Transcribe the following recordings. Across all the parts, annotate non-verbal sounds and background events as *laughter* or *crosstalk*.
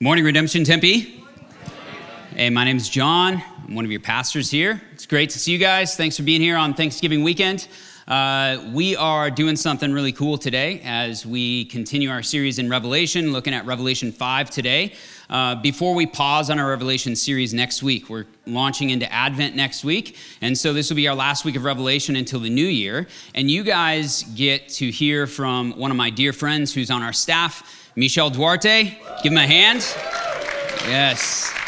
Morning, Redemption Tempe. Hey, my name is John. I'm one of your pastors here. It's great to see you guys. Thanks for being here on Thanksgiving weekend. Uh, we are doing something really cool today as we continue our series in Revelation, looking at Revelation 5 today. Uh, before we pause on our Revelation series next week, we're launching into Advent next week. And so this will be our last week of Revelation until the new year. And you guys get to hear from one of my dear friends who's on our staff, Michel Duarte. Give him a hand. Yes.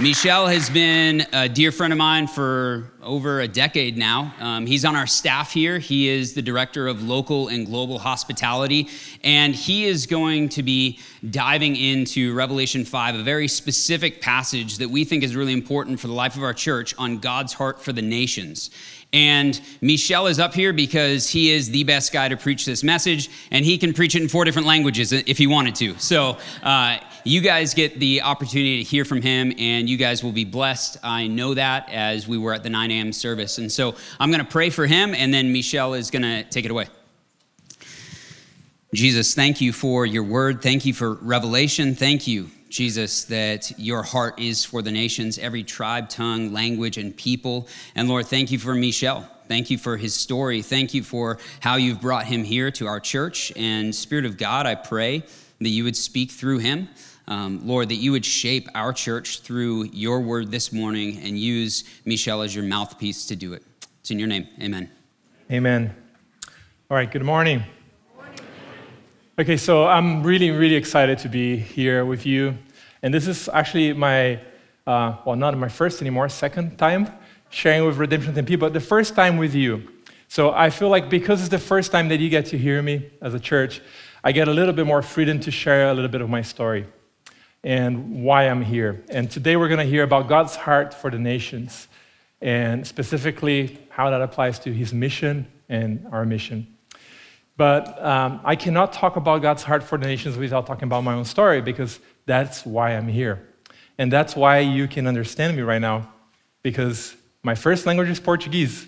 Michel has been a dear friend of mine for over a decade now. Um, he's on our staff here. He is the director of local and global hospitality, and he is going to be diving into Revelation 5, a very specific passage that we think is really important for the life of our church on God's heart for the nations. And Michel is up here because he is the best guy to preach this message, and he can preach it in four different languages if he wanted to. So, uh, you guys get the opportunity to hear from him, and you guys will be blessed. I know that as we were at the 9 a.m. service. And so, I'm going to pray for him, and then Michel is going to take it away. Jesus, thank you for your word. Thank you for revelation. Thank you Jesus, that your heart is for the nations, every tribe, tongue, language, and people. And Lord, thank you for Michel. Thank you for his story. Thank you for how you've brought him here to our church. And Spirit of God, I pray that you would speak through him. Um, Lord, that you would shape our church through your word this morning and use Michel as your mouthpiece to do it. It's in your name. Amen. Amen. All right, good morning. Okay, so I'm really, really excited to be here with you. And this is actually my, uh, well, not my first anymore, second time sharing with Redemption Tempe, but the first time with you. So I feel like because it's the first time that you get to hear me as a church, I get a little bit more freedom to share a little bit of my story and why I'm here. And today we're going to hear about God's heart for the nations and specifically how that applies to his mission and our mission. But um, I cannot talk about God's heart for the nations without talking about my own story because that's why I'm here. And that's why you can understand me right now because my first language is Portuguese.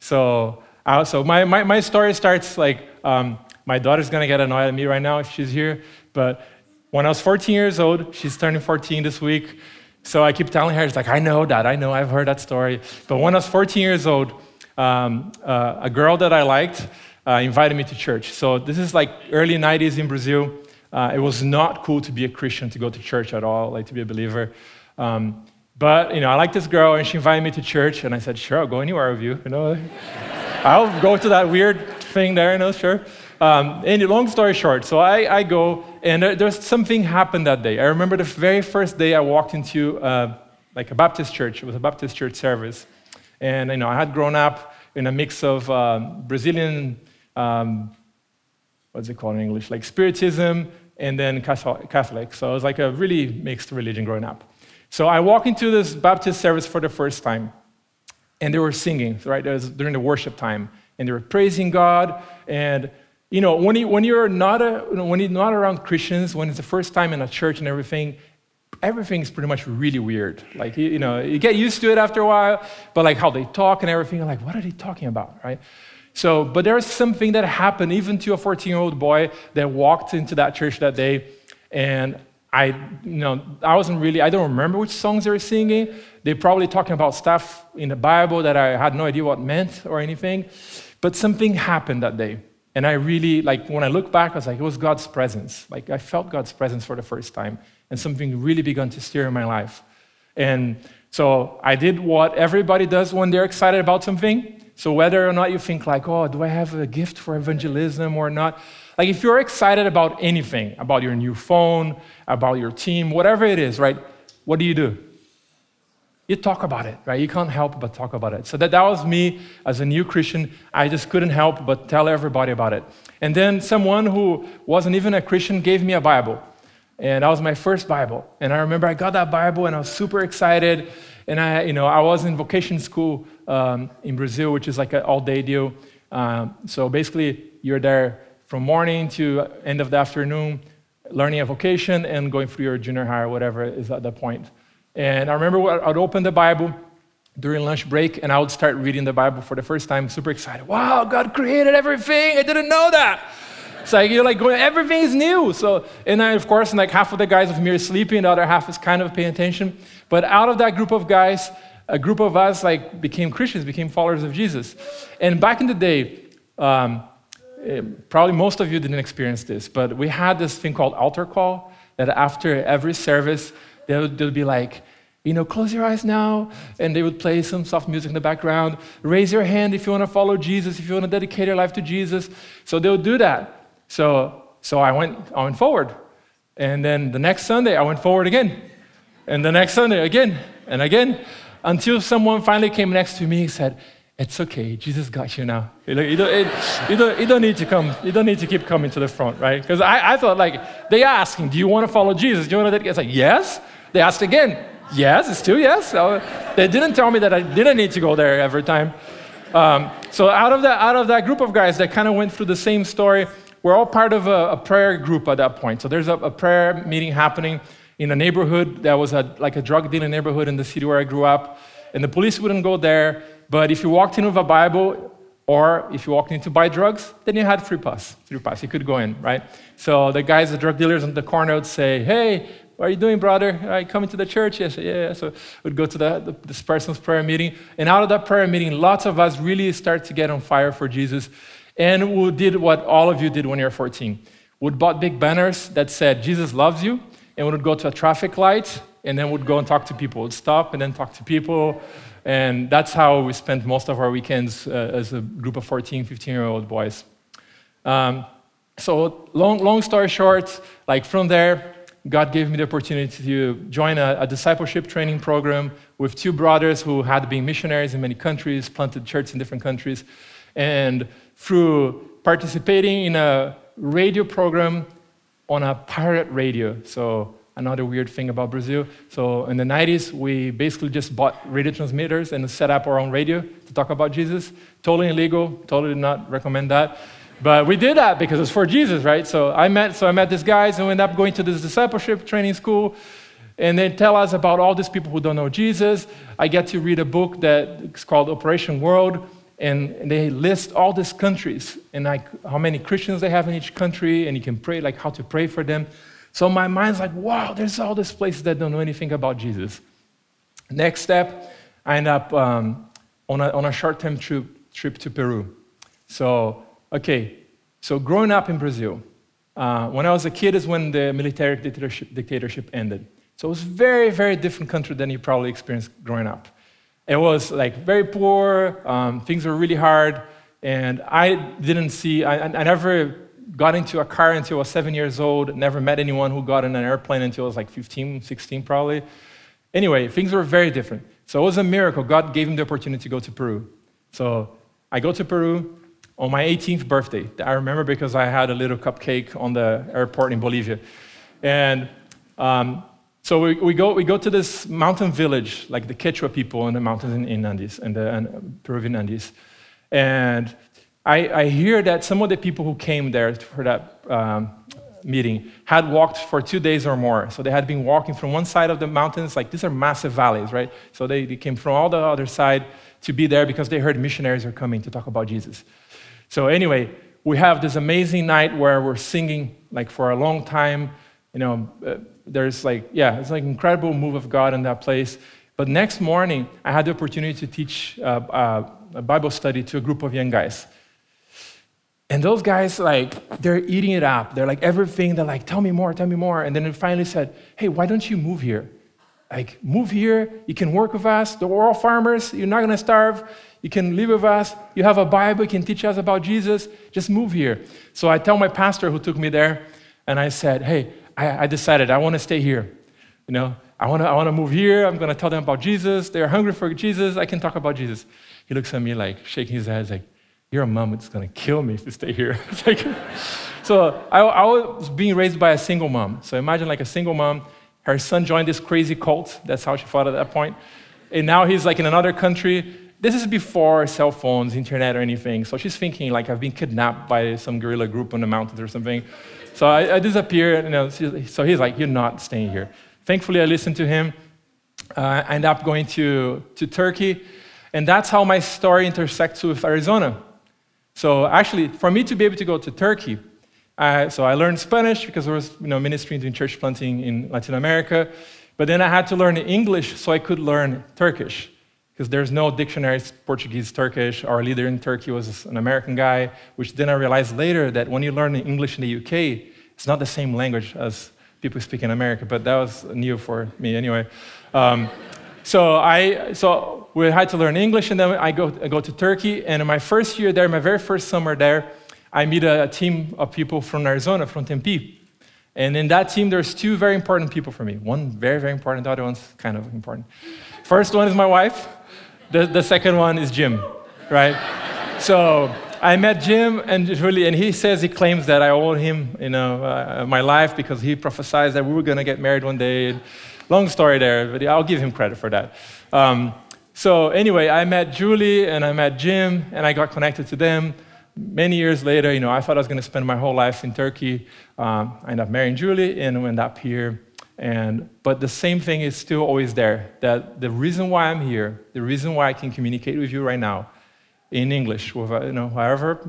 So, uh, so my, my, my story starts like um, my daughter's gonna get annoyed at me right now if she's here. But when I was 14 years old, she's turning 14 this week. So I keep telling her, it's like, I know that, I know, I've heard that story. But when I was 14 years old, um, uh, a girl that I liked, uh, invited me to church. So this is like early 90s in Brazil. Uh, it was not cool to be a Christian, to go to church at all, like to be a believer. Um, but you know, I like this girl, and she invited me to church, and I said, "Sure, I'll go anywhere with you." You know, *laughs* I'll go to that weird thing there. You know, sure. Um, and long story short, so I, I go, and there, there's something happened that day. I remember the very first day I walked into uh, like a Baptist church. It was a Baptist church service, and you know, I had grown up in a mix of um, Brazilian um, what's it called in English? Like Spiritism and then Catholic. So it was like a really mixed religion growing up. So I walk into this Baptist service for the first time, and they were singing, right? It was during the worship time, and they were praising God. And you know, when, you, when you're not a, when you're not around Christians, when it's the first time in a church and everything, everything's pretty much really weird. Like you, you know, you get used to it after a while, but like how they talk and everything, you're like, what are they talking about, right? So, but there was something that happened even to a 14 year old boy that walked into that church that day. And I, you know, I wasn't really, I don't remember which songs they were singing. They're probably talking about stuff in the Bible that I had no idea what meant or anything. But something happened that day. And I really, like, when I look back, I was like, it was God's presence. Like, I felt God's presence for the first time. And something really began to stir in my life. And so I did what everybody does when they're excited about something. So whether or not you think like, oh, do I have a gift for evangelism or not? Like if you're excited about anything, about your new phone, about your team, whatever it is, right? What do you do? You talk about it, right? You can't help but talk about it. So that, that was me as a new Christian. I just couldn't help but tell everybody about it. And then someone who wasn't even a Christian gave me a Bible. And that was my first Bible. And I remember I got that Bible and I was super excited. And I, you know, I was in vocation school um, in Brazil, which is like an all-day deal. Um, so basically, you're there from morning to end of the afternoon, learning a vocation and going through your junior high or whatever is at that point. And I remember I'd open the Bible, during lunch break, and I would start reading the Bible for the first time, super excited. Wow, God created everything. I didn't know that. It's like you're like going, everything is new. So, and then of course, like half of the guys with me are sleeping, the other half is kind of paying attention. But out of that group of guys, a group of us like became Christians, became followers of Jesus. And back in the day, um, eh, probably most of you didn't experience this, but we had this thing called altar call that after every service, they would, they would be like, you know, close your eyes now, and they would play some soft music in the background. Raise your hand if you want to follow Jesus, if you want to dedicate your life to Jesus. So they would do that. So, so I went, I went forward, and then the next Sunday I went forward again, and the next Sunday again and again, until someone finally came next to me and said, "It's okay, Jesus got you now. You don't, you don't, you don't, need to come. You don't need to keep coming to the front, right?" Because I, I thought like they are asking, "Do you want to follow Jesus? Do you want to?" dedicate?" It's like yes. They asked again. Yes, it's still yes. They didn't tell me that I didn't need to go there every time. Um, so out of that, out of that group of guys that kind of went through the same story, we're all part of a, a prayer group at that point. So there's a, a, prayer meeting happening in a neighborhood that was a, like a drug dealing neighborhood in the city where I grew up, and the police wouldn't go there. But if you walked in with a Bible, or if you walked in to buy drugs, then you had free pass. Free pass. You could go in, right? So the guys, the drug dealers in the corner would say, "Hey, what are you doing, brother? Are you coming to the church? Yes, yeah. So we'd go to the, the, this person's prayer meeting. And out of that prayer meeting, lots of us really start to get on fire for Jesus. And we did what all of you did when you were 14. We would bought big banners that said, Jesus loves you. And we would go to a traffic light, and then we'd go and talk to people. We'd stop and then talk to people. And that's how we spent most of our weekends uh, as a group of 14, 15 year old boys. Um, so, long, long story short, like from there, God gave me the opportunity to join a, a, discipleship training program with two brothers who had been missionaries in many countries, planted churches in different countries. And through participating in a radio program on a pirate radio, so another weird thing about Brazil. So in the 90s, we basically just bought radio transmitters and set up our own radio to talk about Jesus. Totally illegal, totally not recommend that. But we did that because it's for Jesus, right? So I met, so I met these guys and we ended up going to this discipleship training school. And they tell us about all these people who don't know Jesus. I get to read a book that's called Operation World, and they list all these countries and like how many Christians they have in each country, and you can pray, like how to pray for them. So my mind's like, wow, there's all these places that don't know anything about Jesus. Next step, I end up um, on a, on a short term trip, trip to Peru. So Okay, so growing up in Brazil, uh, when I was a kid is when the military dictatorship, dictatorship ended. So it was a very, very different country than you probably experienced growing up. It was like very poor, um, things were really hard, and I didn't see, I, I never got into a car until I was seven years old, never met anyone who got in an airplane until I was like 15, 16 probably. Anyway, things were very different. So it was a miracle. God gave him the opportunity to go to Peru. So I go to Peru, on my 18th birthday. I remember because I had a little cupcake on the airport in Bolivia. And um, so we, we, go, we go to this mountain village, like the Quechua people in the mountains in, in Andes, in the in Peruvian Andes. And I, I, hear that some of the people who came there for that um, meeting had walked for two days or more. So they had been walking from one side of the mountains, like these are massive valleys, right? So they, they came from all the other side to be there because they heard missionaries are coming to talk about Jesus. So, anyway, we have this amazing night where we're singing like for a long time. You know, uh, there's like, yeah, it's like incredible move of God in that place. But next morning, I had the opportunity to teach uh, uh, a Bible study to a group of young guys. And those guys, like, they're eating it up. They're like, everything, they're like, tell me more, tell me more. And then they finally said, hey, why don't you move here? Like, move here, you can work with us. We're all farmers, you're not gonna starve. You can live with us. You have a Bible. You can teach us about Jesus. Just move here. So I tell my pastor who took me there, and I said, Hey, I, I decided I want to stay here. You know, I want to I wanna move here. I'm going to tell them about Jesus. They're hungry for Jesus. I can talk about Jesus. He looks at me like, shaking his head, like, You're a mom. It's going to kill me if you stay here. *laughs* *laughs* so I, I was being raised by a single mom. So imagine like a single mom. Her son joined this crazy cult. That's how she thought at that point. And now he's like in another country this is before cell phones, internet, or anything. So she's thinking like I've been kidnapped by some guerrilla group in the mountains or something. So I, I disappear. You know, so he's like, "You're not staying here." Thankfully, I listened to him, uh, I ended up going to, to Turkey, and that's how my story intersects with Arizona. So actually, for me to be able to go to Turkey, uh, so I learned Spanish because there was you know, ministry doing church planting in Latin America, but then I had to learn English so I could learn Turkish because there's no dictionaries Portuguese, Turkish. Our leader in Turkey was an American guy, which then I realized later that when you learn English in the UK, it's not the same language as people speak in America, but that was new for me anyway. Um, so I so we had to learn English, and then I go, I go to Turkey. And in my first year there, my very first summer there, I meet a, a team of people from Arizona, from Tempe. And in that team, there's two very important people for me. One very, very important, the other one's kind of important. First one is my wife. The, the second one is Jim, right? so I met Jim and Julie, and he says he claims that I owe him, you know, uh, my life because he prophesied that we were going to get married one day. Long story there, but I'll give him credit for that. Um, so anyway, I met Julie and I met Jim, and I got connected to them. Many years later, you know, I thought I was going to spend my whole life in Turkey. Um, I ended up marrying Julie and we ended up here. And, but the same thing is still always there that the reason why I'm here, the reason why I can communicate with you right now in English, with, you know, however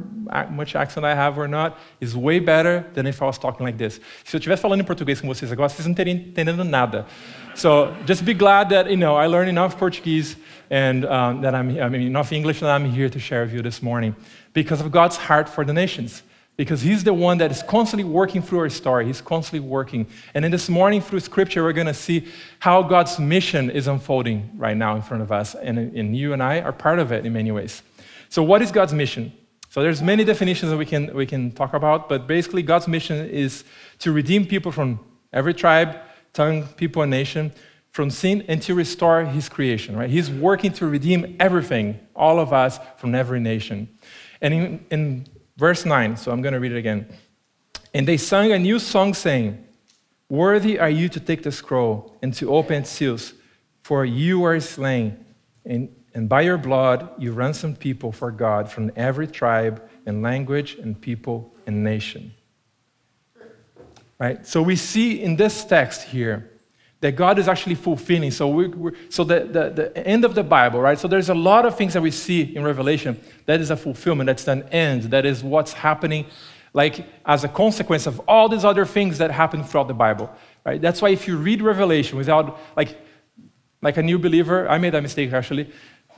much accent I have or not, is way better than if I was talking like this. Se eu estivesse falando em português com vocês agora, vocês não teriam entendendo nada. So just be glad that you know I learned enough Portuguese and um, that I'm, I mean enough English that I'm here to share with you this morning, because of God's heart for the nations. Because He's the one that is constantly working through our story. He's constantly working. And in this morning, through Scripture, we're going to see how God's mission is unfolding right now in front of us, and, and you and I are part of it in many ways. So, what is God's mission? So, there's many definitions that we can, we can talk about, but basically, God's mission is to redeem people from every tribe, tongue, people, and nation from sin and to restore his creation, right? He's working to redeem everything, all of us, from every nation. And in, in verse 9, so I'm going to read it again. And they sang a new song saying, Worthy are you to take the scroll and to open its seals, for you are slain, and and by your blood, you ransomed people for God from every tribe and language and people and nation. Right? So we see in this text here that God is actually fulfilling. So, we, so the, the, the end of the Bible, right? So there's a lot of things that we see in Revelation that is a fulfillment, that's an end, that is what's happening like as a consequence of all these other things that happen throughout the Bible. Right? That's why if you read Revelation without like like a new believer, I made that mistake actually.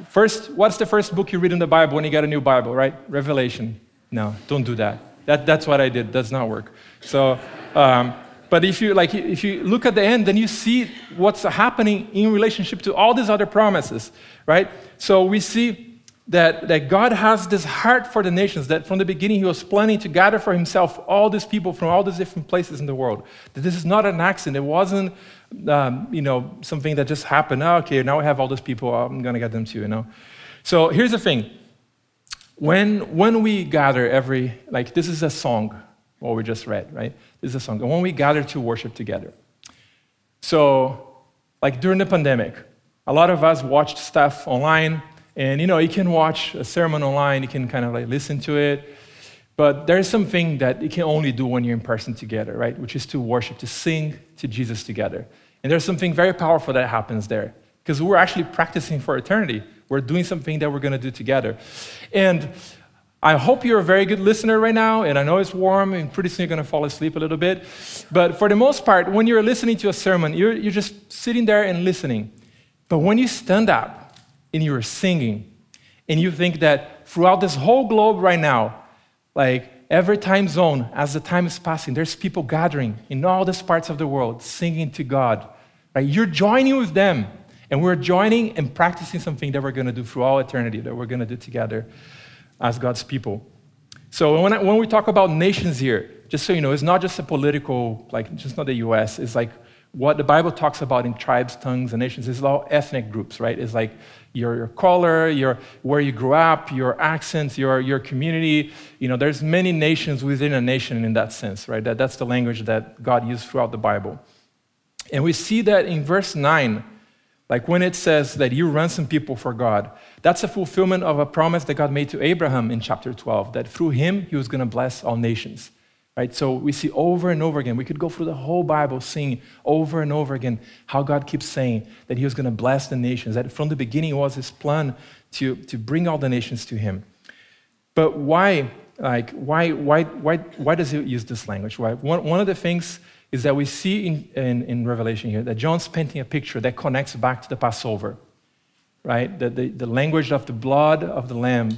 First, what's the first book you read in the Bible when you get a new Bible, right? Revelation. No, don't do that. that that's what I did. Does not work. So, um, but if you like, if you look at the end, then you see what's happening in relationship to all these other promises, right? So we see that, that God has this heart for the nations, that from the beginning He was planning to gather for Himself all these people from all these different places in the world. That this is not an accident. It wasn't um, you know, something that just happened. Oh, okay, now I have all these people, I'm going to get them too, you know. So here's the thing. When, when we gather every, like, this is a song, what we just read, right? Is a song. When we gather to worship together. So, like during the pandemic, a lot of us watched stuff online, and you know, you can watch a sermon online, you can kind of like listen to it, but there's something that you can only do when you're in person together, right? Which is to worship, to sing to Jesus together. And there's something very powerful that happens there because we're actually practicing for eternity. We're doing something that we're going to do together. And I hope you're a very good listener right now, and I know it's warm, and pretty soon you're going to fall asleep a little bit. But for the most part, when you're listening to a sermon, you're, you're just sitting there and listening. But when you stand up and you're singing, and you think that throughout this whole globe right now, like every time zone, as the time is passing, there's people gathering in all these parts of the world singing to God. Right? You're joining with them, and we're joining and practicing something that we're going to do through all eternity, that we're going to do together as God's people. So when, I, when we talk about nations here, just so you know, it's not just a political, like, just not the US, it's like what the Bible talks about in tribes, tongues, and nations is all ethnic groups, right? It's like your, your color, your, where you grew up, your accents, your, your community. You know, there's many nations within a nation in that sense, right? That, that's the language that God used throughout the Bible. And we see that in verse 9, like when it says that you ransom people for God, that's a fulfillment of a promise that God made to Abraham in chapter 12, that through him he was going to bless all nations. right? So we see over and over again. We could go through the whole Bible seeing over and over again how God keeps saying that He was going to bless the nations, that from the beginning was His plan to, to bring all the nations to Him. But why, like, why, why, why, why does He use this language? Why? One, one of the things is that we see in, in, in Revelation here that John's painting a picture that connects back to the Passover, right? The, the, the language of the blood of the Lamb,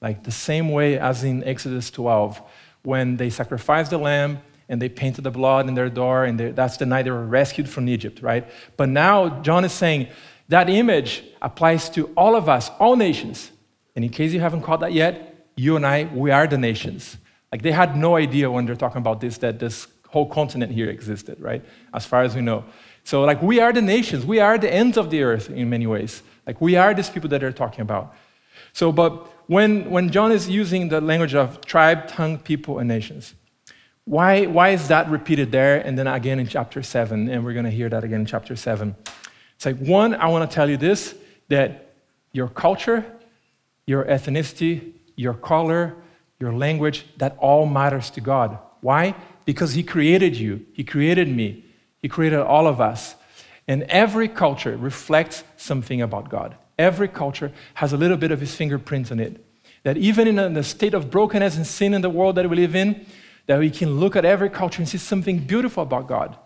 like the same way as in Exodus 12 when they sacrificed the lamb and they painted the blood in their door, and that's the night they were rescued from Egypt, right? But now John is saying that image applies to all of us, all nations. And in case you haven't caught that yet, you and I, we are the nations. Like they had no idea when they're talking about this that this whole continent here existed, right? As far as we know. So, like, we are the nations. We are the ends of the earth in many ways. Like, we are these people that they're talking about. So, but when, when John is using the language of tribe, tongue, people, and nations, why, why is that repeated there and then again in chapter 7? And we're going to hear that again in chapter 7. It's like, one, I want to tell you this that your culture, your ethnicity, your color, your language, that all matters to God. Why? Because He created you, He created me, He created all of us. And every culture reflects something about God. Every culture has a little bit of his fingerprint on it. That even in the state of brokenness and sin in the world that we live in, that we can look at every culture and see something beautiful about God.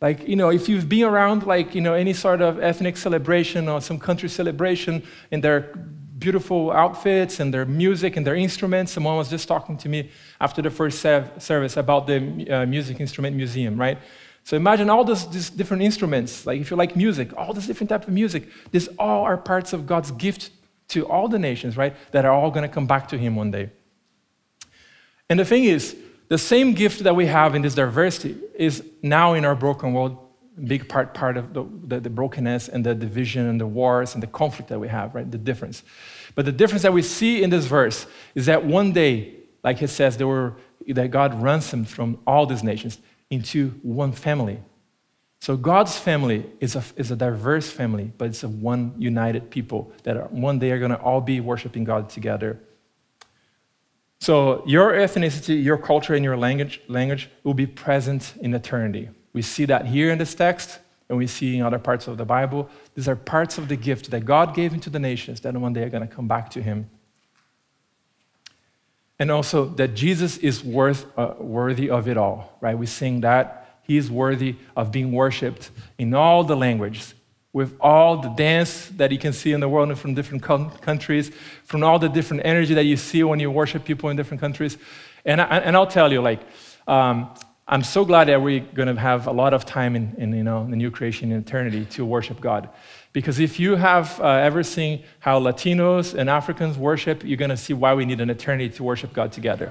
Like, you know, if you've been around like, you know, any sort of ethnic celebration or some country celebration in their beautiful outfits and their music and their instruments. Someone was just talking to me after the first service about the uh, music instrument museum, right? So imagine all those, these different instruments, like if you like music, all these different type of music. These all are parts of God's gift to all the nations, right? That are all going to come back to Him one day. And the thing is, the same gift that we have in this diversity is now in our broken world, big part part of the, the, the brokenness and the division and the wars and the conflict that we have, right? The difference. But the difference that we see in this verse is that one day, like it says, there were that God ransomed from all these nations into one family. So God's family is a, is a diverse family, but it's a one united people that are, one day are going to all be worshiping God together. So your ethnicity, your culture, and your language, language will be present in eternity. We see that here in this text, and we see in other parts of the Bible. These are parts of the gift that God gave into the nations that one day are going to come back to Him and also that Jesus is worth, uh, worthy of it all, right? We sing that he is worthy of being worshiped in all the languages, with all the dance that you can see in the world and from different countries, from all the different energy that you see when you worship people in different countries. And, I, and I'll tell you, like, um, I'm so glad that we're going to have a lot of time in, in you know, the new creation in eternity to worship God. Because if you have uh, ever seen how Latinos and Africans worship, you're going to see why we need an eternity to worship God together,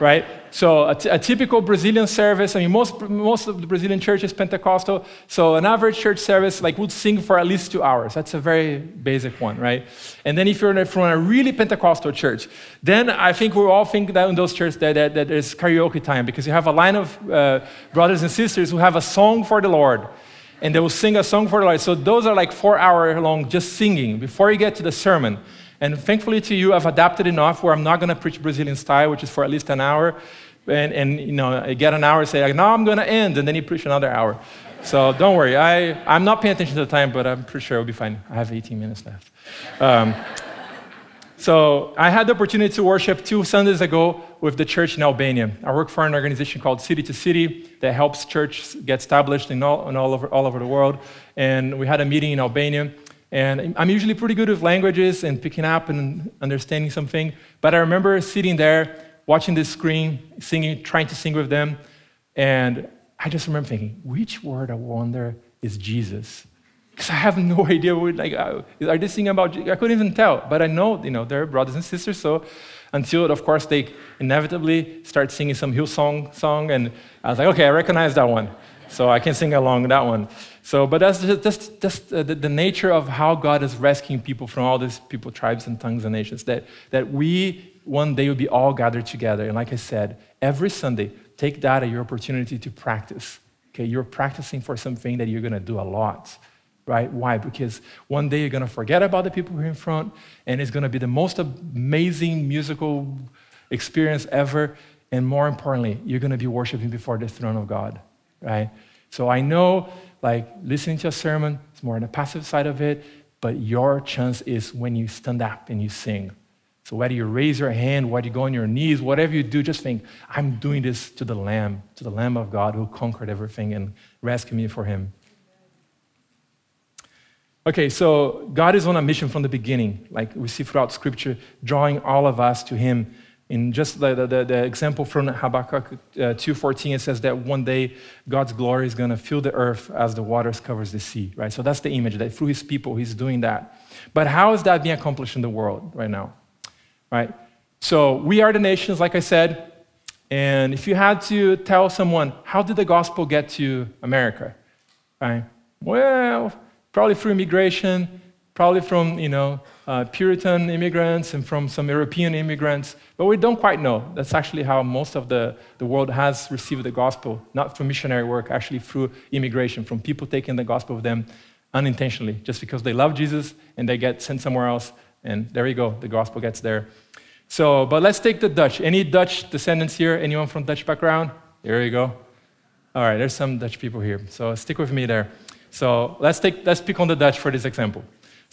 right? So a, t- a typical Brazilian service, I mean, most, most of the Brazilian church is Pentecostal. So an average church service, like, would sing for at least two hours. That's a very basic one, right? And then if you're from a really Pentecostal church, then I think we all think that in those churches that, that, that there's karaoke time because you have a line of uh, brothers and sisters who have a song for the Lord and they will sing a song for the Lord. So those are like four hour long just singing before you get to the sermon. And thankfully to you, I've adapted enough where I'm not going to preach Brazilian style, which is for at least an hour. And, and you know, I get an hour and say, now I'm going to end, and then you preach another hour. So don't worry. I, I'm not paying attention to the time, but I'm pretty sure it'll be fine. I have 18 minutes left. Um, so I had the opportunity to worship two Sundays ago with the church in Albania. I work for an organization called City to City that helps churches get established in all, in all, over, all over the world. And we had a meeting in Albania. And I'm usually pretty good with languages and picking up and understanding something. But I remember sitting there, watching this screen, singing, trying to sing with them. And I just remember thinking, which word I wonder is Jesus? Because I have *laughs* no idea what, like, uh, are they singing about, I couldn't even tell, but I know, you know, they're brothers and sisters, so until, of course, they inevitably start singing some Hillsong song, and I was like, okay, I recognize that one, so I can sing along that one. So, but that's just, that's uh, the, the, nature of how God is rescuing people from all these people, tribes, and tongues and nations, that, that we one day will be all gathered together. And like I said, every Sunday, take that as your opportunity to practice. Okay, you're practicing for something that you're going to do a lot right? Why? Because one day you're going to forget about the people here in front, and it's going to be the most amazing musical experience ever. And more importantly, you're going to be worshiping before the throne of God, right? So I know, like, listening to a sermon it's more on the passive side of it, but your chance is when you stand up and you sing. So whether you raise your hand, whether you go on your knees, whatever you do, just think, I'm doing this to the Lamb, to the Lamb of God who conquered everything and rescued me for him. Okay, so God is on a mission from the beginning, like we see throughout Scripture, drawing all of us to Him. In just the, the, the example from Habakkuk uh, 2.14, it says that one day God's glory is going to fill the earth as the waters covers the sea, right? So that's the image, that through His people, He's doing that. But how is that being accomplished in the world right now? right? So we are the nations, like I said. And if you had to tell someone, how did the gospel get to America? Right? Well, probably through immigration, probably from, you know, uh, Puritan immigrants and from some European immigrants, but we don't quite know. That's actually how most of the, the world has received the gospel, not from missionary work, actually through immigration, from people taking the gospel of them unintentionally, just because they love Jesus and they get sent somewhere else, and there you go, the gospel gets there. So, but let's take the Dutch. Any Dutch descendants here? Anyone from Dutch background? There you go. All right, there's some Dutch people here. So stick with me there. So let's take let's pick on the Dutch for this example.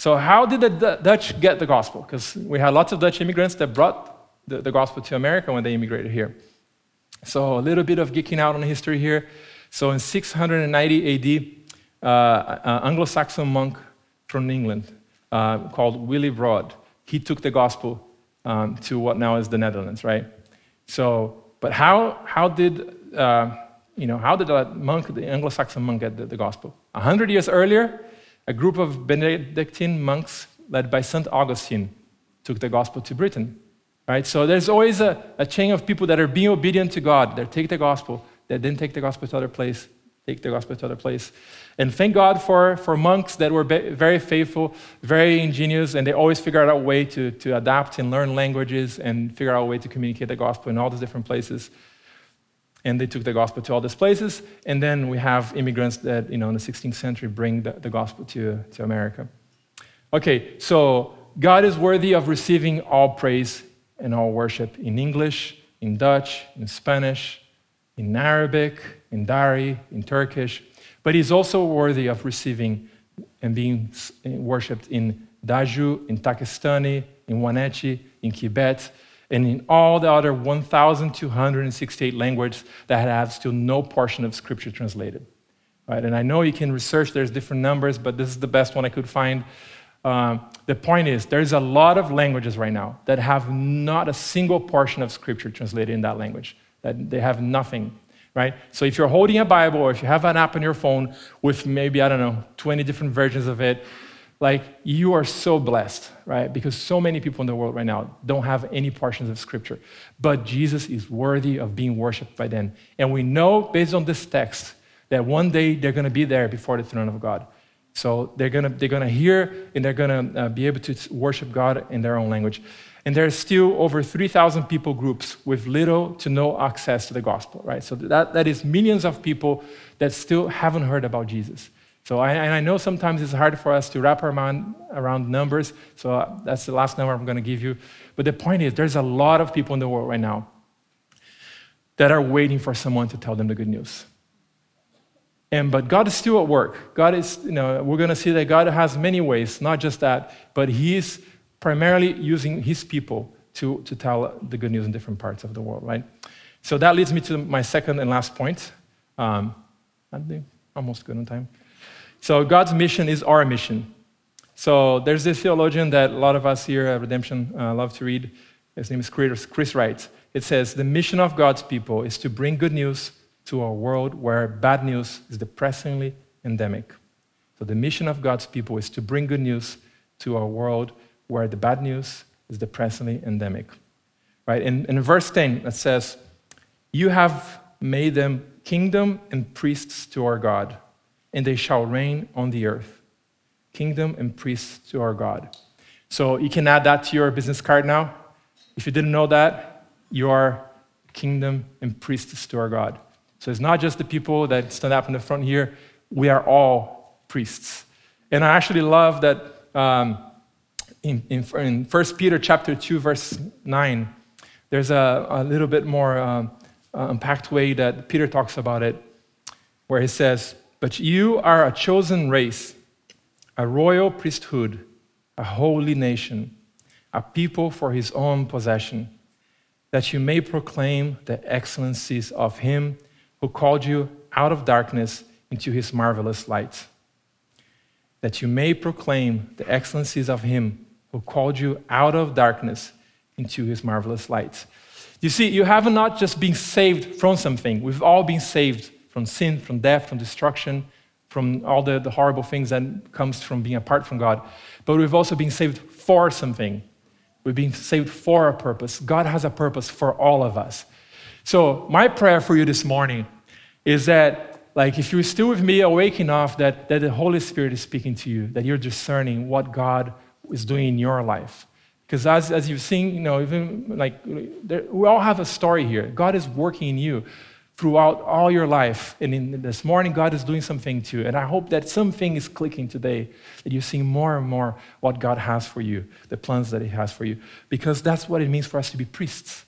So how did the Dutch get the gospel? Because we had lots of Dutch immigrants that brought the, the gospel to America when they immigrated here. So a little bit of geeking out on history here. So in 690 AD, uh, an Anglo-Saxon monk from England uh, called Willibrord, Broad, he took the gospel um, to what now is the Netherlands, right? So, but how, how did, uh, you know, how did that monk, the Anglo-Saxon monk, get the, the gospel? A hundred years earlier, a group of Benedictine monks led by St. Augustine took the gospel to Britain, right? So there's always a, a chain of people that are being obedient to God, that take the gospel, that didn't take the gospel to other place, take the gospel to other place. And thank God for, for monks that were very faithful, very ingenious, and they always figured out a way to, to adapt and learn languages and figure out a way to communicate the gospel in all these different places. And they took the gospel to all these places. And then we have immigrants that, you know, in the 16th century bring the, the gospel to, to America. Okay, so God is worthy of receiving all praise and all worship in English, in Dutch, in Spanish, in Arabic, in Dari, in Turkish, but he's also worthy of receiving and being eh, worshipped in Daju, in Takistani, in Waneti, in Tibet, and in all the other 1,268 languages that have still no portion of scripture translated. Right? And I know you can research, there's different numbers, but this is the best one I could find. Um, the point is, there's a lot of languages right now that have not a single portion of scripture translated in that language, that they have nothing right? So if you're holding a Bible or if you have an app on your phone with maybe, I don't know, 20 different versions of it, like you are so blessed, right? Because so many people in the world right now don't have any portions of scripture. But Jesus is worthy of being worshiped by them. And we know based on this text that one day they're going to be there before the throne of God. So they're going to, they're going to hear and they're going to uh, be able to worship God in their own language. And there are still over 3,000 people groups with little to no access to the gospel, right? So that, that is millions of people that still haven't heard about Jesus. So I, and I know sometimes it's hard for us to wrap our mind around numbers. So uh, that's the last number I'm going to give you. But the point is, there's a lot of people in the world right now that are waiting for someone to tell them the good news. And but God is still at work. God is, you know, we're going to see that God has many ways, not just that, but He's primarily using his people to, to tell the good news in different parts of the world, right? So that leads me to my second and last point. Um, I'm almost good on time. So God's mission is our mission. So there's this theologian that a lot of us here at Redemption uh, love to read. His name is Chris, Chris Wright. It says, The mission of God's people is to bring good news to a world where bad news is depressingly endemic. So the mission of God's people is to bring good news to a world where the bad news is depressingly endemic. Right? In, in verse 10, it says, You have made them kingdom and priests to our God, and they shall reign on the earth. Kingdom and priests to our God. So you can add that to your business card now. If you didn't know that, you are kingdom and priests to our God. So it's not just the people that stand up in the front here, we are all priests. And I actually love that um, in, in, in 1 Peter chapter 2, verse 9, there's a, a little bit more um, uh, unpacked way that Peter talks about it, where he says, But you are a chosen race, a royal priesthood, a holy nation, a people for his own possession, that you may proclaim the excellencies of him who called you out of darkness into his marvelous light. That you may proclaim the excellencies of him who called you out of darkness into his marvelous light. You see, you have not just been saved from something. We've all been saved from sin, from death, from destruction, from all the, the horrible things that comes from being apart from God. But we've also been saved for something. We've been saved for a purpose. God has a purpose for all of us. So my prayer for you this morning is that, like, if you're still with me, awake enough that, that the Holy Spirit is speaking to you, that you're discerning what God is doing in your life. Because as, as you've seen, you know, even like there, we all have a story here. God is working in you throughout all your life. And in this morning, God is doing something too. And I hope that something is clicking today, that you're seeing more and more what God has for you, the plans that He has for you. Because that's what it means for us to be priests.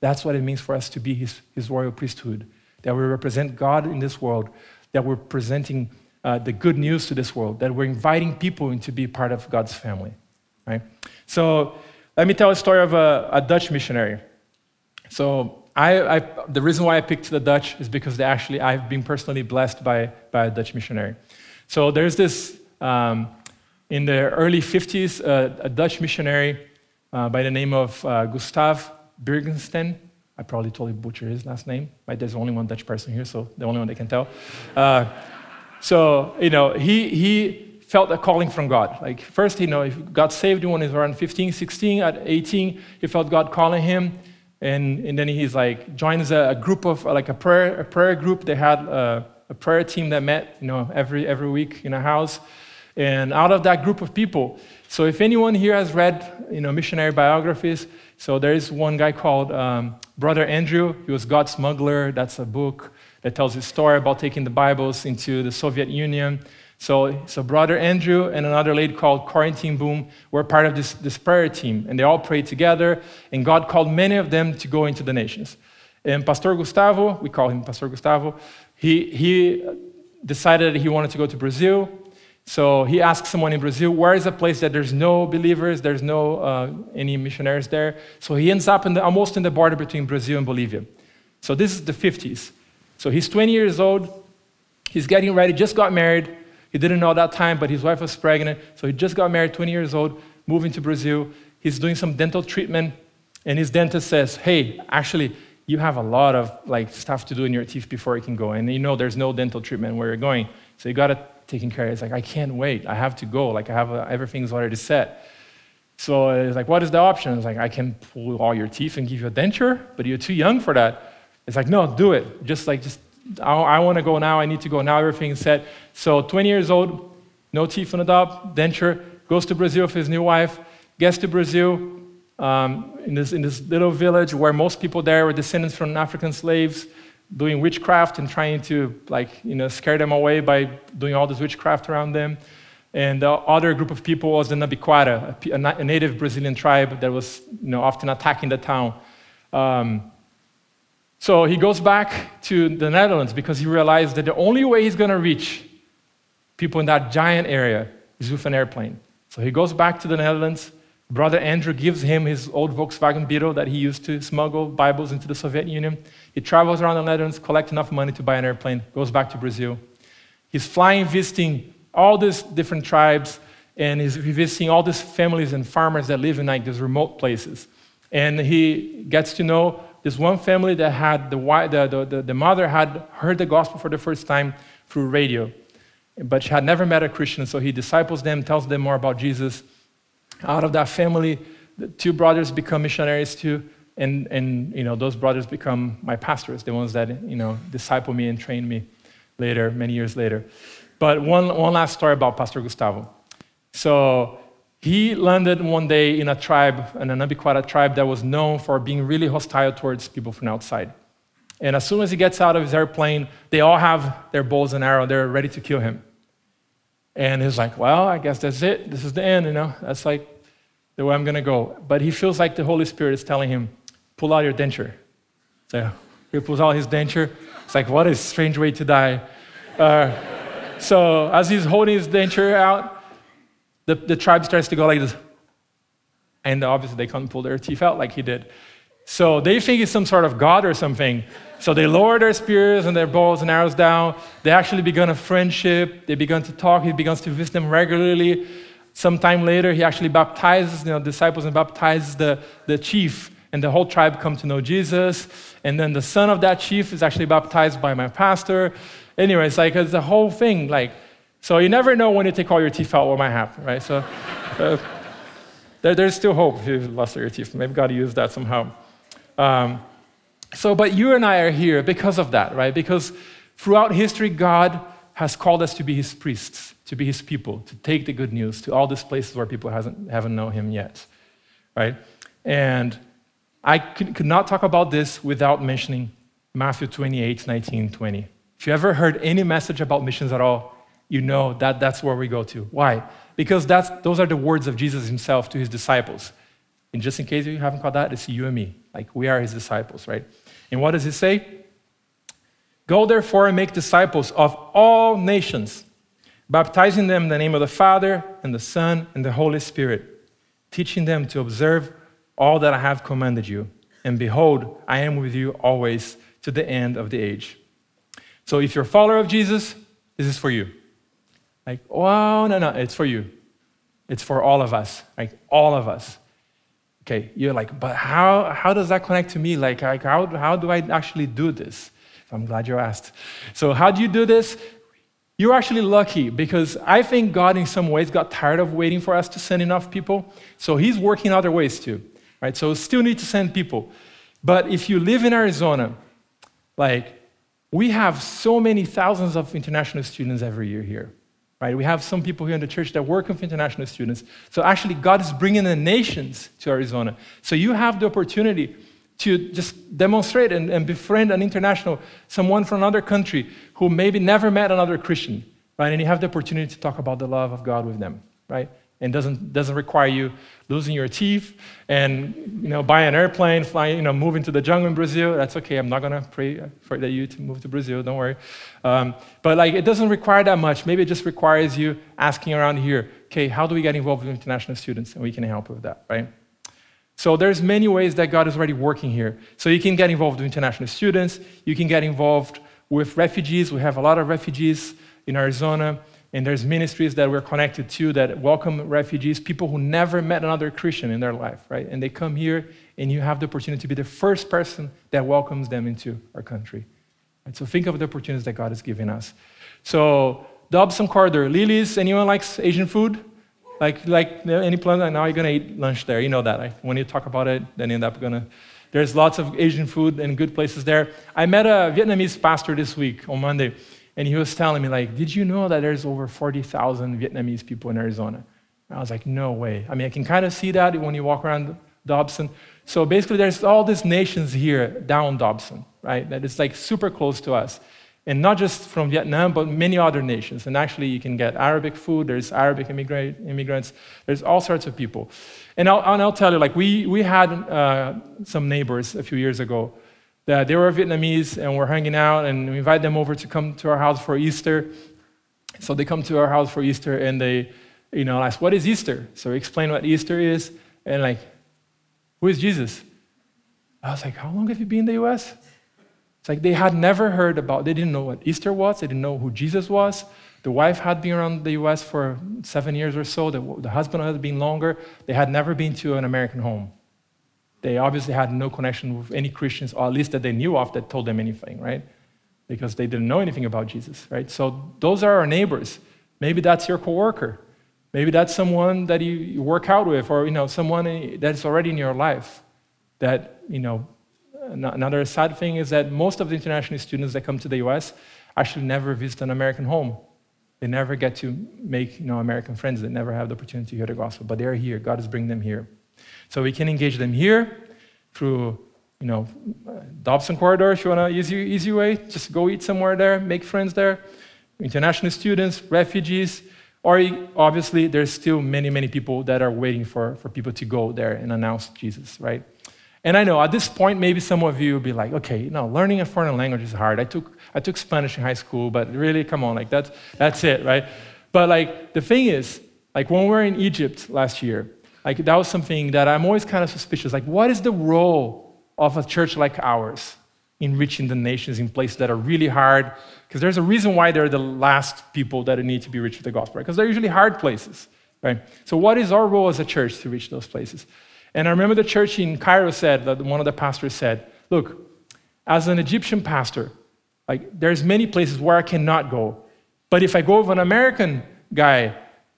That's what it means for us to be His, his royal priesthood, that we represent God in this world, that we're presenting uh, the good news to this world, that we're inviting people in to be part of God's family. Right? So let me tell a story of a, a Dutch missionary. So I, I, the reason why I picked the Dutch is because they actually I've been personally blessed by, by a Dutch missionary. So there's this um, in the early 50s uh, a Dutch missionary uh, by the name of uh, Gustav Birgensten. I probably totally butchered his last name. Right? There's only one Dutch person here, so the only one that can tell. Uh, so you know he he felt a calling from God. Like first, you know, got saved when he was around 15, 16. At 18, he felt God calling him, and, and then he's like joins a, a group of like a prayer a prayer group. They had a, a prayer team that met, you know, every every week in a house, and out of that group of people. So if anyone here has read, you know, missionary biographies, so there is one guy called um, Brother Andrew. He was God's smuggler. That's a book that tells his story about taking the Bibles into the Soviet Union. So, so brother Andrew and another lady called Corrie ten Boom were part of this, this prayer team, and they all prayed together, and God called many of them to go into the nations. And Pastor Gustavo, we call him Pastor Gustavo, he, he decided he wanted to go to Brazil. So he asked someone in Brazil, where is a place that there's no believers, there's no uh, any missionaries there. So he ends up in the, almost in the border between Brazil and Bolivia. So this is the 50s. So he's 20 years old. He's getting ready, just got married. He didn't know that time, but his wife was pregnant. So he just got married, 20 years old, moving to Brazil. He's doing some dental treatment, and his dentist says, Hey, actually, you have a lot of like stuff to do in your teeth before you can go. And you know there's no dental treatment where you're going. So you got to take care. It's like, I can't wait. I have to go. Like, I have a, everything's already set. So uh, it's like, what is the option? It's like, I can pull all your teeth and give you a denture, but you're too young for that. It's like, no, do it. Just like, just I, I want to go now, I need to go now, everything's set. So 20 years old, no teeth on the top, denture, goes to Brazil with his new wife, gets to Brazil um, in, this, in this little village where most people there were descendants from African slaves doing witchcraft and trying to like you know scare them away by doing all this witchcraft around them and the other group of people was the Nambiquara, a, a native Brazilian tribe that was you know, often attacking the town. Um, so he goes back to the Netherlands because he realized that the only way he's going to reach people in that giant area is with an airplane. So he goes back to the Netherlands. Brother Andrew gives him his old Volkswagen Beetle that he used to smuggle Bibles into the Soviet Union. He travels around the Netherlands, collects enough money to buy an airplane, goes back to Brazil. He's flying, visiting all these different tribes, and he's visiting all these families and farmers that live in like these remote places. And he gets to know this one family that had the, the, the, the mother had heard the gospel for the first time through radio, but she had never met a Christian, so he disciples them, tells them more about Jesus. Out of that family, the two brothers become missionaries too, and, and you know, those brothers become my pastors, the ones that you know, disciple me and train me later, many years later. But one, one last story about Pastor Gustavo. So he landed one day in a tribe, an Anabiquara tribe that was known for being really hostile towards people from outside. And as soon as he gets out of his airplane, they all have their bows and arrows. They're ready to kill him. And he's like, well, I guess that's it. This is the end, you know. That's like the way I'm going to go. But he feels like the Holy Spirit is telling him, pull out your denture. So he pulls out his denture. It's like, what a strange way to die. Uh, so as he's holding his denture out, the, the tribe starts to go like this. And obviously they can't pull their teeth out like he did. So they think it's some sort of god or something. So they lower their spears and their bows and arrows down. They actually begun a friendship. They began to talk. He begins to visit them regularly. Sometime later, he actually baptizes, you know, disciples and baptizes the, the chief, and the whole tribe come to know Jesus. And then the son of that chief is actually baptized by my pastor. Anyway, it's like it's the whole thing. Like, so you never know when you take all your teeth out what might happen, right? So uh, there, there's still hope if you've lost all your teeth. Maybe God used that somehow. Um, so, but you and I are here because of that, right? Because throughout history, God has called us to be his priests, to be his people, to take the good news to all these places where people hasn't, haven't known him yet, right? And I could, could not talk about this without mentioning Matthew 28, 19, 20. If you ever heard any message about missions at all, you know that that's where we go to. Why? Because that's, those are the words of Jesus himself to his disciples. And just in case you haven't caught that, it's you and me. Like we are his disciples, right? And what does he say? Go therefore and make disciples of all nations, baptizing them in the name of the Father and the Son and the Holy Spirit, teaching them to observe all that I have commanded you. And behold, I am with you always to the end of the age. So if you're a follower of Jesus, this is for you. Like, oh, no, no, it's for you. It's for all of us, like all of us. Okay, you're like, but how, how does that connect to me? Like, like how, how do I actually do this? I'm glad you asked. So, how do you do this? You're actually lucky because I think God, in some ways, got tired of waiting for us to send enough people. So, He's working other ways too, right? So, still need to send people. But if you live in Arizona, like, we have so many thousands of international students every year here. Right? We have some people here in the church that work with international students. So actually, God is bringing the nations to Arizona. So you have the opportunity to just demonstrate and, and befriend an international, someone from another country who maybe never met another Christian, right? And you have the opportunity to talk about the love of God with them, right? And doesn't, doesn't require you losing your teeth and you know, buy an airplane, fly, you know, move into the jungle in Brazil. That's okay. I'm not going to pray for that you to move to Brazil. Don't worry. Um, but like, it doesn't require that much. Maybe it just requires you asking around here, okay, how do we get involved with international students? And we can help with that, right? So there's many ways that God is already working here. So you can get involved with international students. You can get involved with refugees. We have a lot of refugees in Arizona. And there's ministries that we're connected to that welcome refugees, people who never met another Christian in their life, right? And they come here, and you have the opportunity to be the first person that welcomes them into our country. Right? So think of the opportunities that God has given us. So Dobson Corridor, Lily's, anyone likes Asian food? Like, like any plan? Now you're gonna eat lunch there. You know that. Right? When you talk about it, then you end up gonna. There's lots of Asian food and good places there. I met a Vietnamese pastor this week on Monday and he was telling me, like, did you know that there's over 40,000 Vietnamese people in Arizona? And I was like, no way. I mean, I can kind of see that when you walk around Dobson. So basically, there's all these nations here down Dobson, right? That is like super close to us. And not just from Vietnam, but many other nations. And actually, you can get Arabic food, there's Arabic immigrant, immigrants, there's all sorts of people. And I'll, and I'll tell you, like, we, we had uh, some neighbors a few years ago that they were Vietnamese and we're hanging out and we invite them over to come to our house for Easter. So they come to our house for Easter and they, you know, ask, what is Easter? So we explain what Easter is and like, who is Jesus? I was like, how long have you been in the US? It's like they had never heard about, they didn't know what Easter was, they didn't know who Jesus was. The wife had been around the US for seven years or so, the, the husband had been longer. They had never been to an American home. They obviously had no connection with any Christians, or at least that they knew of, that told them anything, right? Because they didn't know anything about Jesus, right? So those are our neighbors. Maybe that's your coworker. Maybe that's someone that you work out with, or you know, someone that's already in your life. That you know, another sad thing is that most of the international students that come to the U.S. actually never visit an American home. They never get to make you know, American friends. They never have the opportunity to hear the gospel, but they're here. God is bringing them here. So we can engage them here through, you know, Dobson Corridor, if you want an easy, easy way, just go eat somewhere there, make friends there. International students, refugees, or obviously there's still many, many people that are waiting for, for people to go there and announce Jesus, right? And I know at this point, maybe some of you will be like, okay, no, learning a foreign language is hard. I took, I took Spanish in high school, but really, come on, like that's, that's it, right? But like the thing is, like when we were in Egypt last year, like that was something that I'm always kind of suspicious. Like, what is the role of a church like ours in reaching the nations in places that are really hard? Because there's a reason why they're the last people that need to be reached with the gospel, Because they're usually hard places, right? So, what is our role as a church to reach those places? And I remember the church in Cairo said that one of the pastors said, "Look, as an Egyptian pastor, like there's many places where I cannot go, but if I go with an American guy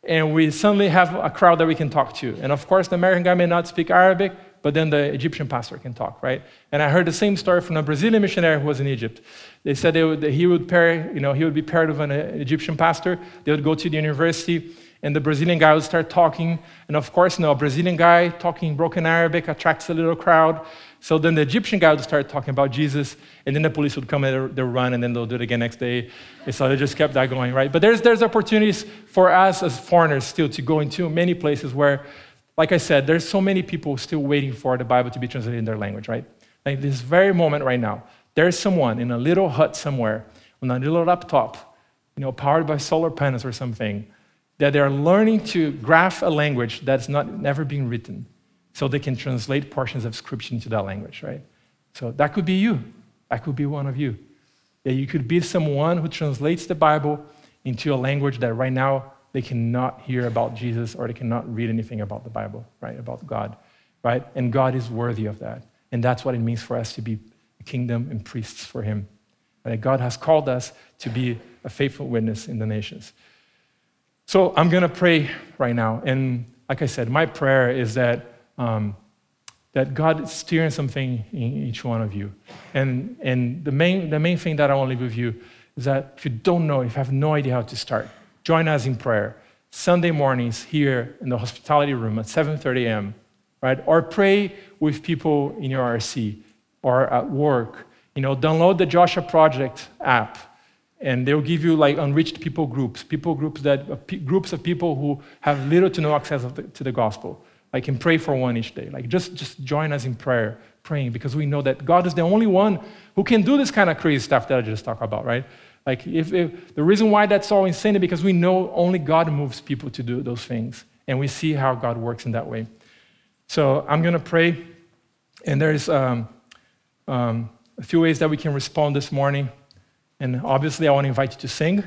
and we suddenly have a crowd that we can talk to. And of course, the American guy may not speak Arabic, but then the Egyptian pastor can talk, right? And I heard the same story from a Brazilian missionary who was in Egypt. They said they would, he would pair, you know, he would be paired with an uh, Egyptian pastor. They would go to the university, and the Brazilian guy would start talking. And of course, you know, a Brazilian guy talking broken Arabic attracts a little crowd. So then the Egyptian guy would start talking about Jesus, and then the police would come and they'll run, and then they'll do it again next day. And so they just kept that going, right? But there's, there's opportunities for us as foreigners still to go into many places where, like I said, there's so many people still waiting for the Bible to be translated in their language, right? Like this very moment right now, there's someone in a little hut somewhere on a little laptop, you know, powered by solar panels or something, that they're learning to graph a language that's not never been written so they can translate portions of scripture into that language, right? So that could be you. That could be one of you. That you could be someone who translates the Bible into a language that right now they cannot hear about Jesus or they cannot read anything about the Bible, right? About God, right? And God is worthy of that. And that's what it means for us to be a kingdom and priests for Him. That God has called us to be a faithful witness in the nations. So I'm going to pray right now. And like I said, my prayer is that um, that God is steering something in each one of you. And, and the, main, the main thing that I want to leave with you is that if you don't know, if you have no idea how to start, join us in prayer. Sunday mornings here in the hospitality room at 7.30 a.m., right? Or pray with people in your RC or at work. You know, download the Joshua Project app and they'll give you like unreached people groups, people groups that, uh, groups of people who have little to no access to the gospel. I can pray for one each day. Like just, just join us in prayer, praying, because we know that God is the only one who can do this kind of crazy stuff that I just talked about, right? Like if, if the reason why that's all insane is because we know only God moves people to do those things. And we see how God works in that way. So I'm to pray. And there's um, um, a few ways that we can respond this morning. And obviously, I want to invite you to sing.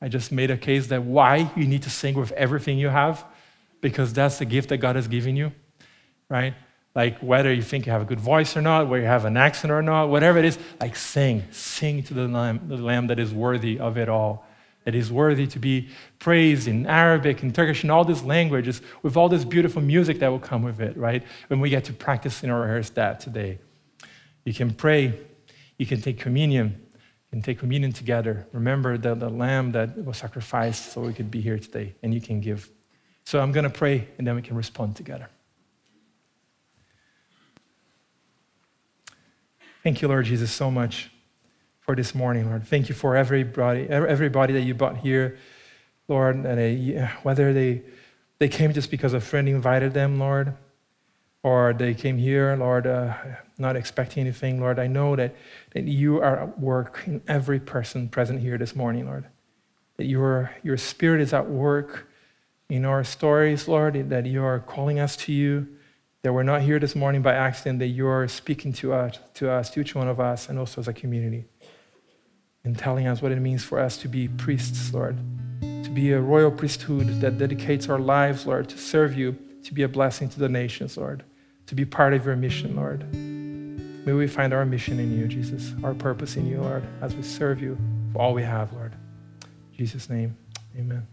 I just made a case that why you need to sing with everything you have because that's the gift that God has given you, right? Like whether you think you have a good voice or not, whether you have an accent or not, whatever it is, like sing, sing to the lamb, the lamb that is worthy of it all, that is worthy to be praised in Arabic and Turkish and all these languages with all this beautiful music that will come with it, right? When we get to practice and rehearse that today. You can pray, you can take communion, can take communion together. Remember the, the lamb that was sacrificed so we could be here today, and you can give so I'm going to pray and then we can respond together. Thank you, Lord Jesus, so much for this morning, Lord. Thank you for everybody, everybody that you brought here, Lord, they, whether they, they came just because a friend invited them, Lord, or they came here, Lord, uh, not expecting anything, Lord. I know that, that you are at work in every person present here this morning, Lord. That your, your spirit is at work in our stories, Lord, that you are calling us to you, that we're not here this morning by accident, that you are speaking to us, to us, to each one of us, and also as a community, and telling us what it means for us to be priests, Lord, to be a royal priesthood that dedicates our lives, Lord, to serve you, to be a blessing to the nations, Lord, to be part of your mission, Lord. May we find our mission in you, Jesus, our purpose in you, Lord, as we serve you for all we have, Lord. In Jesus' name, amen.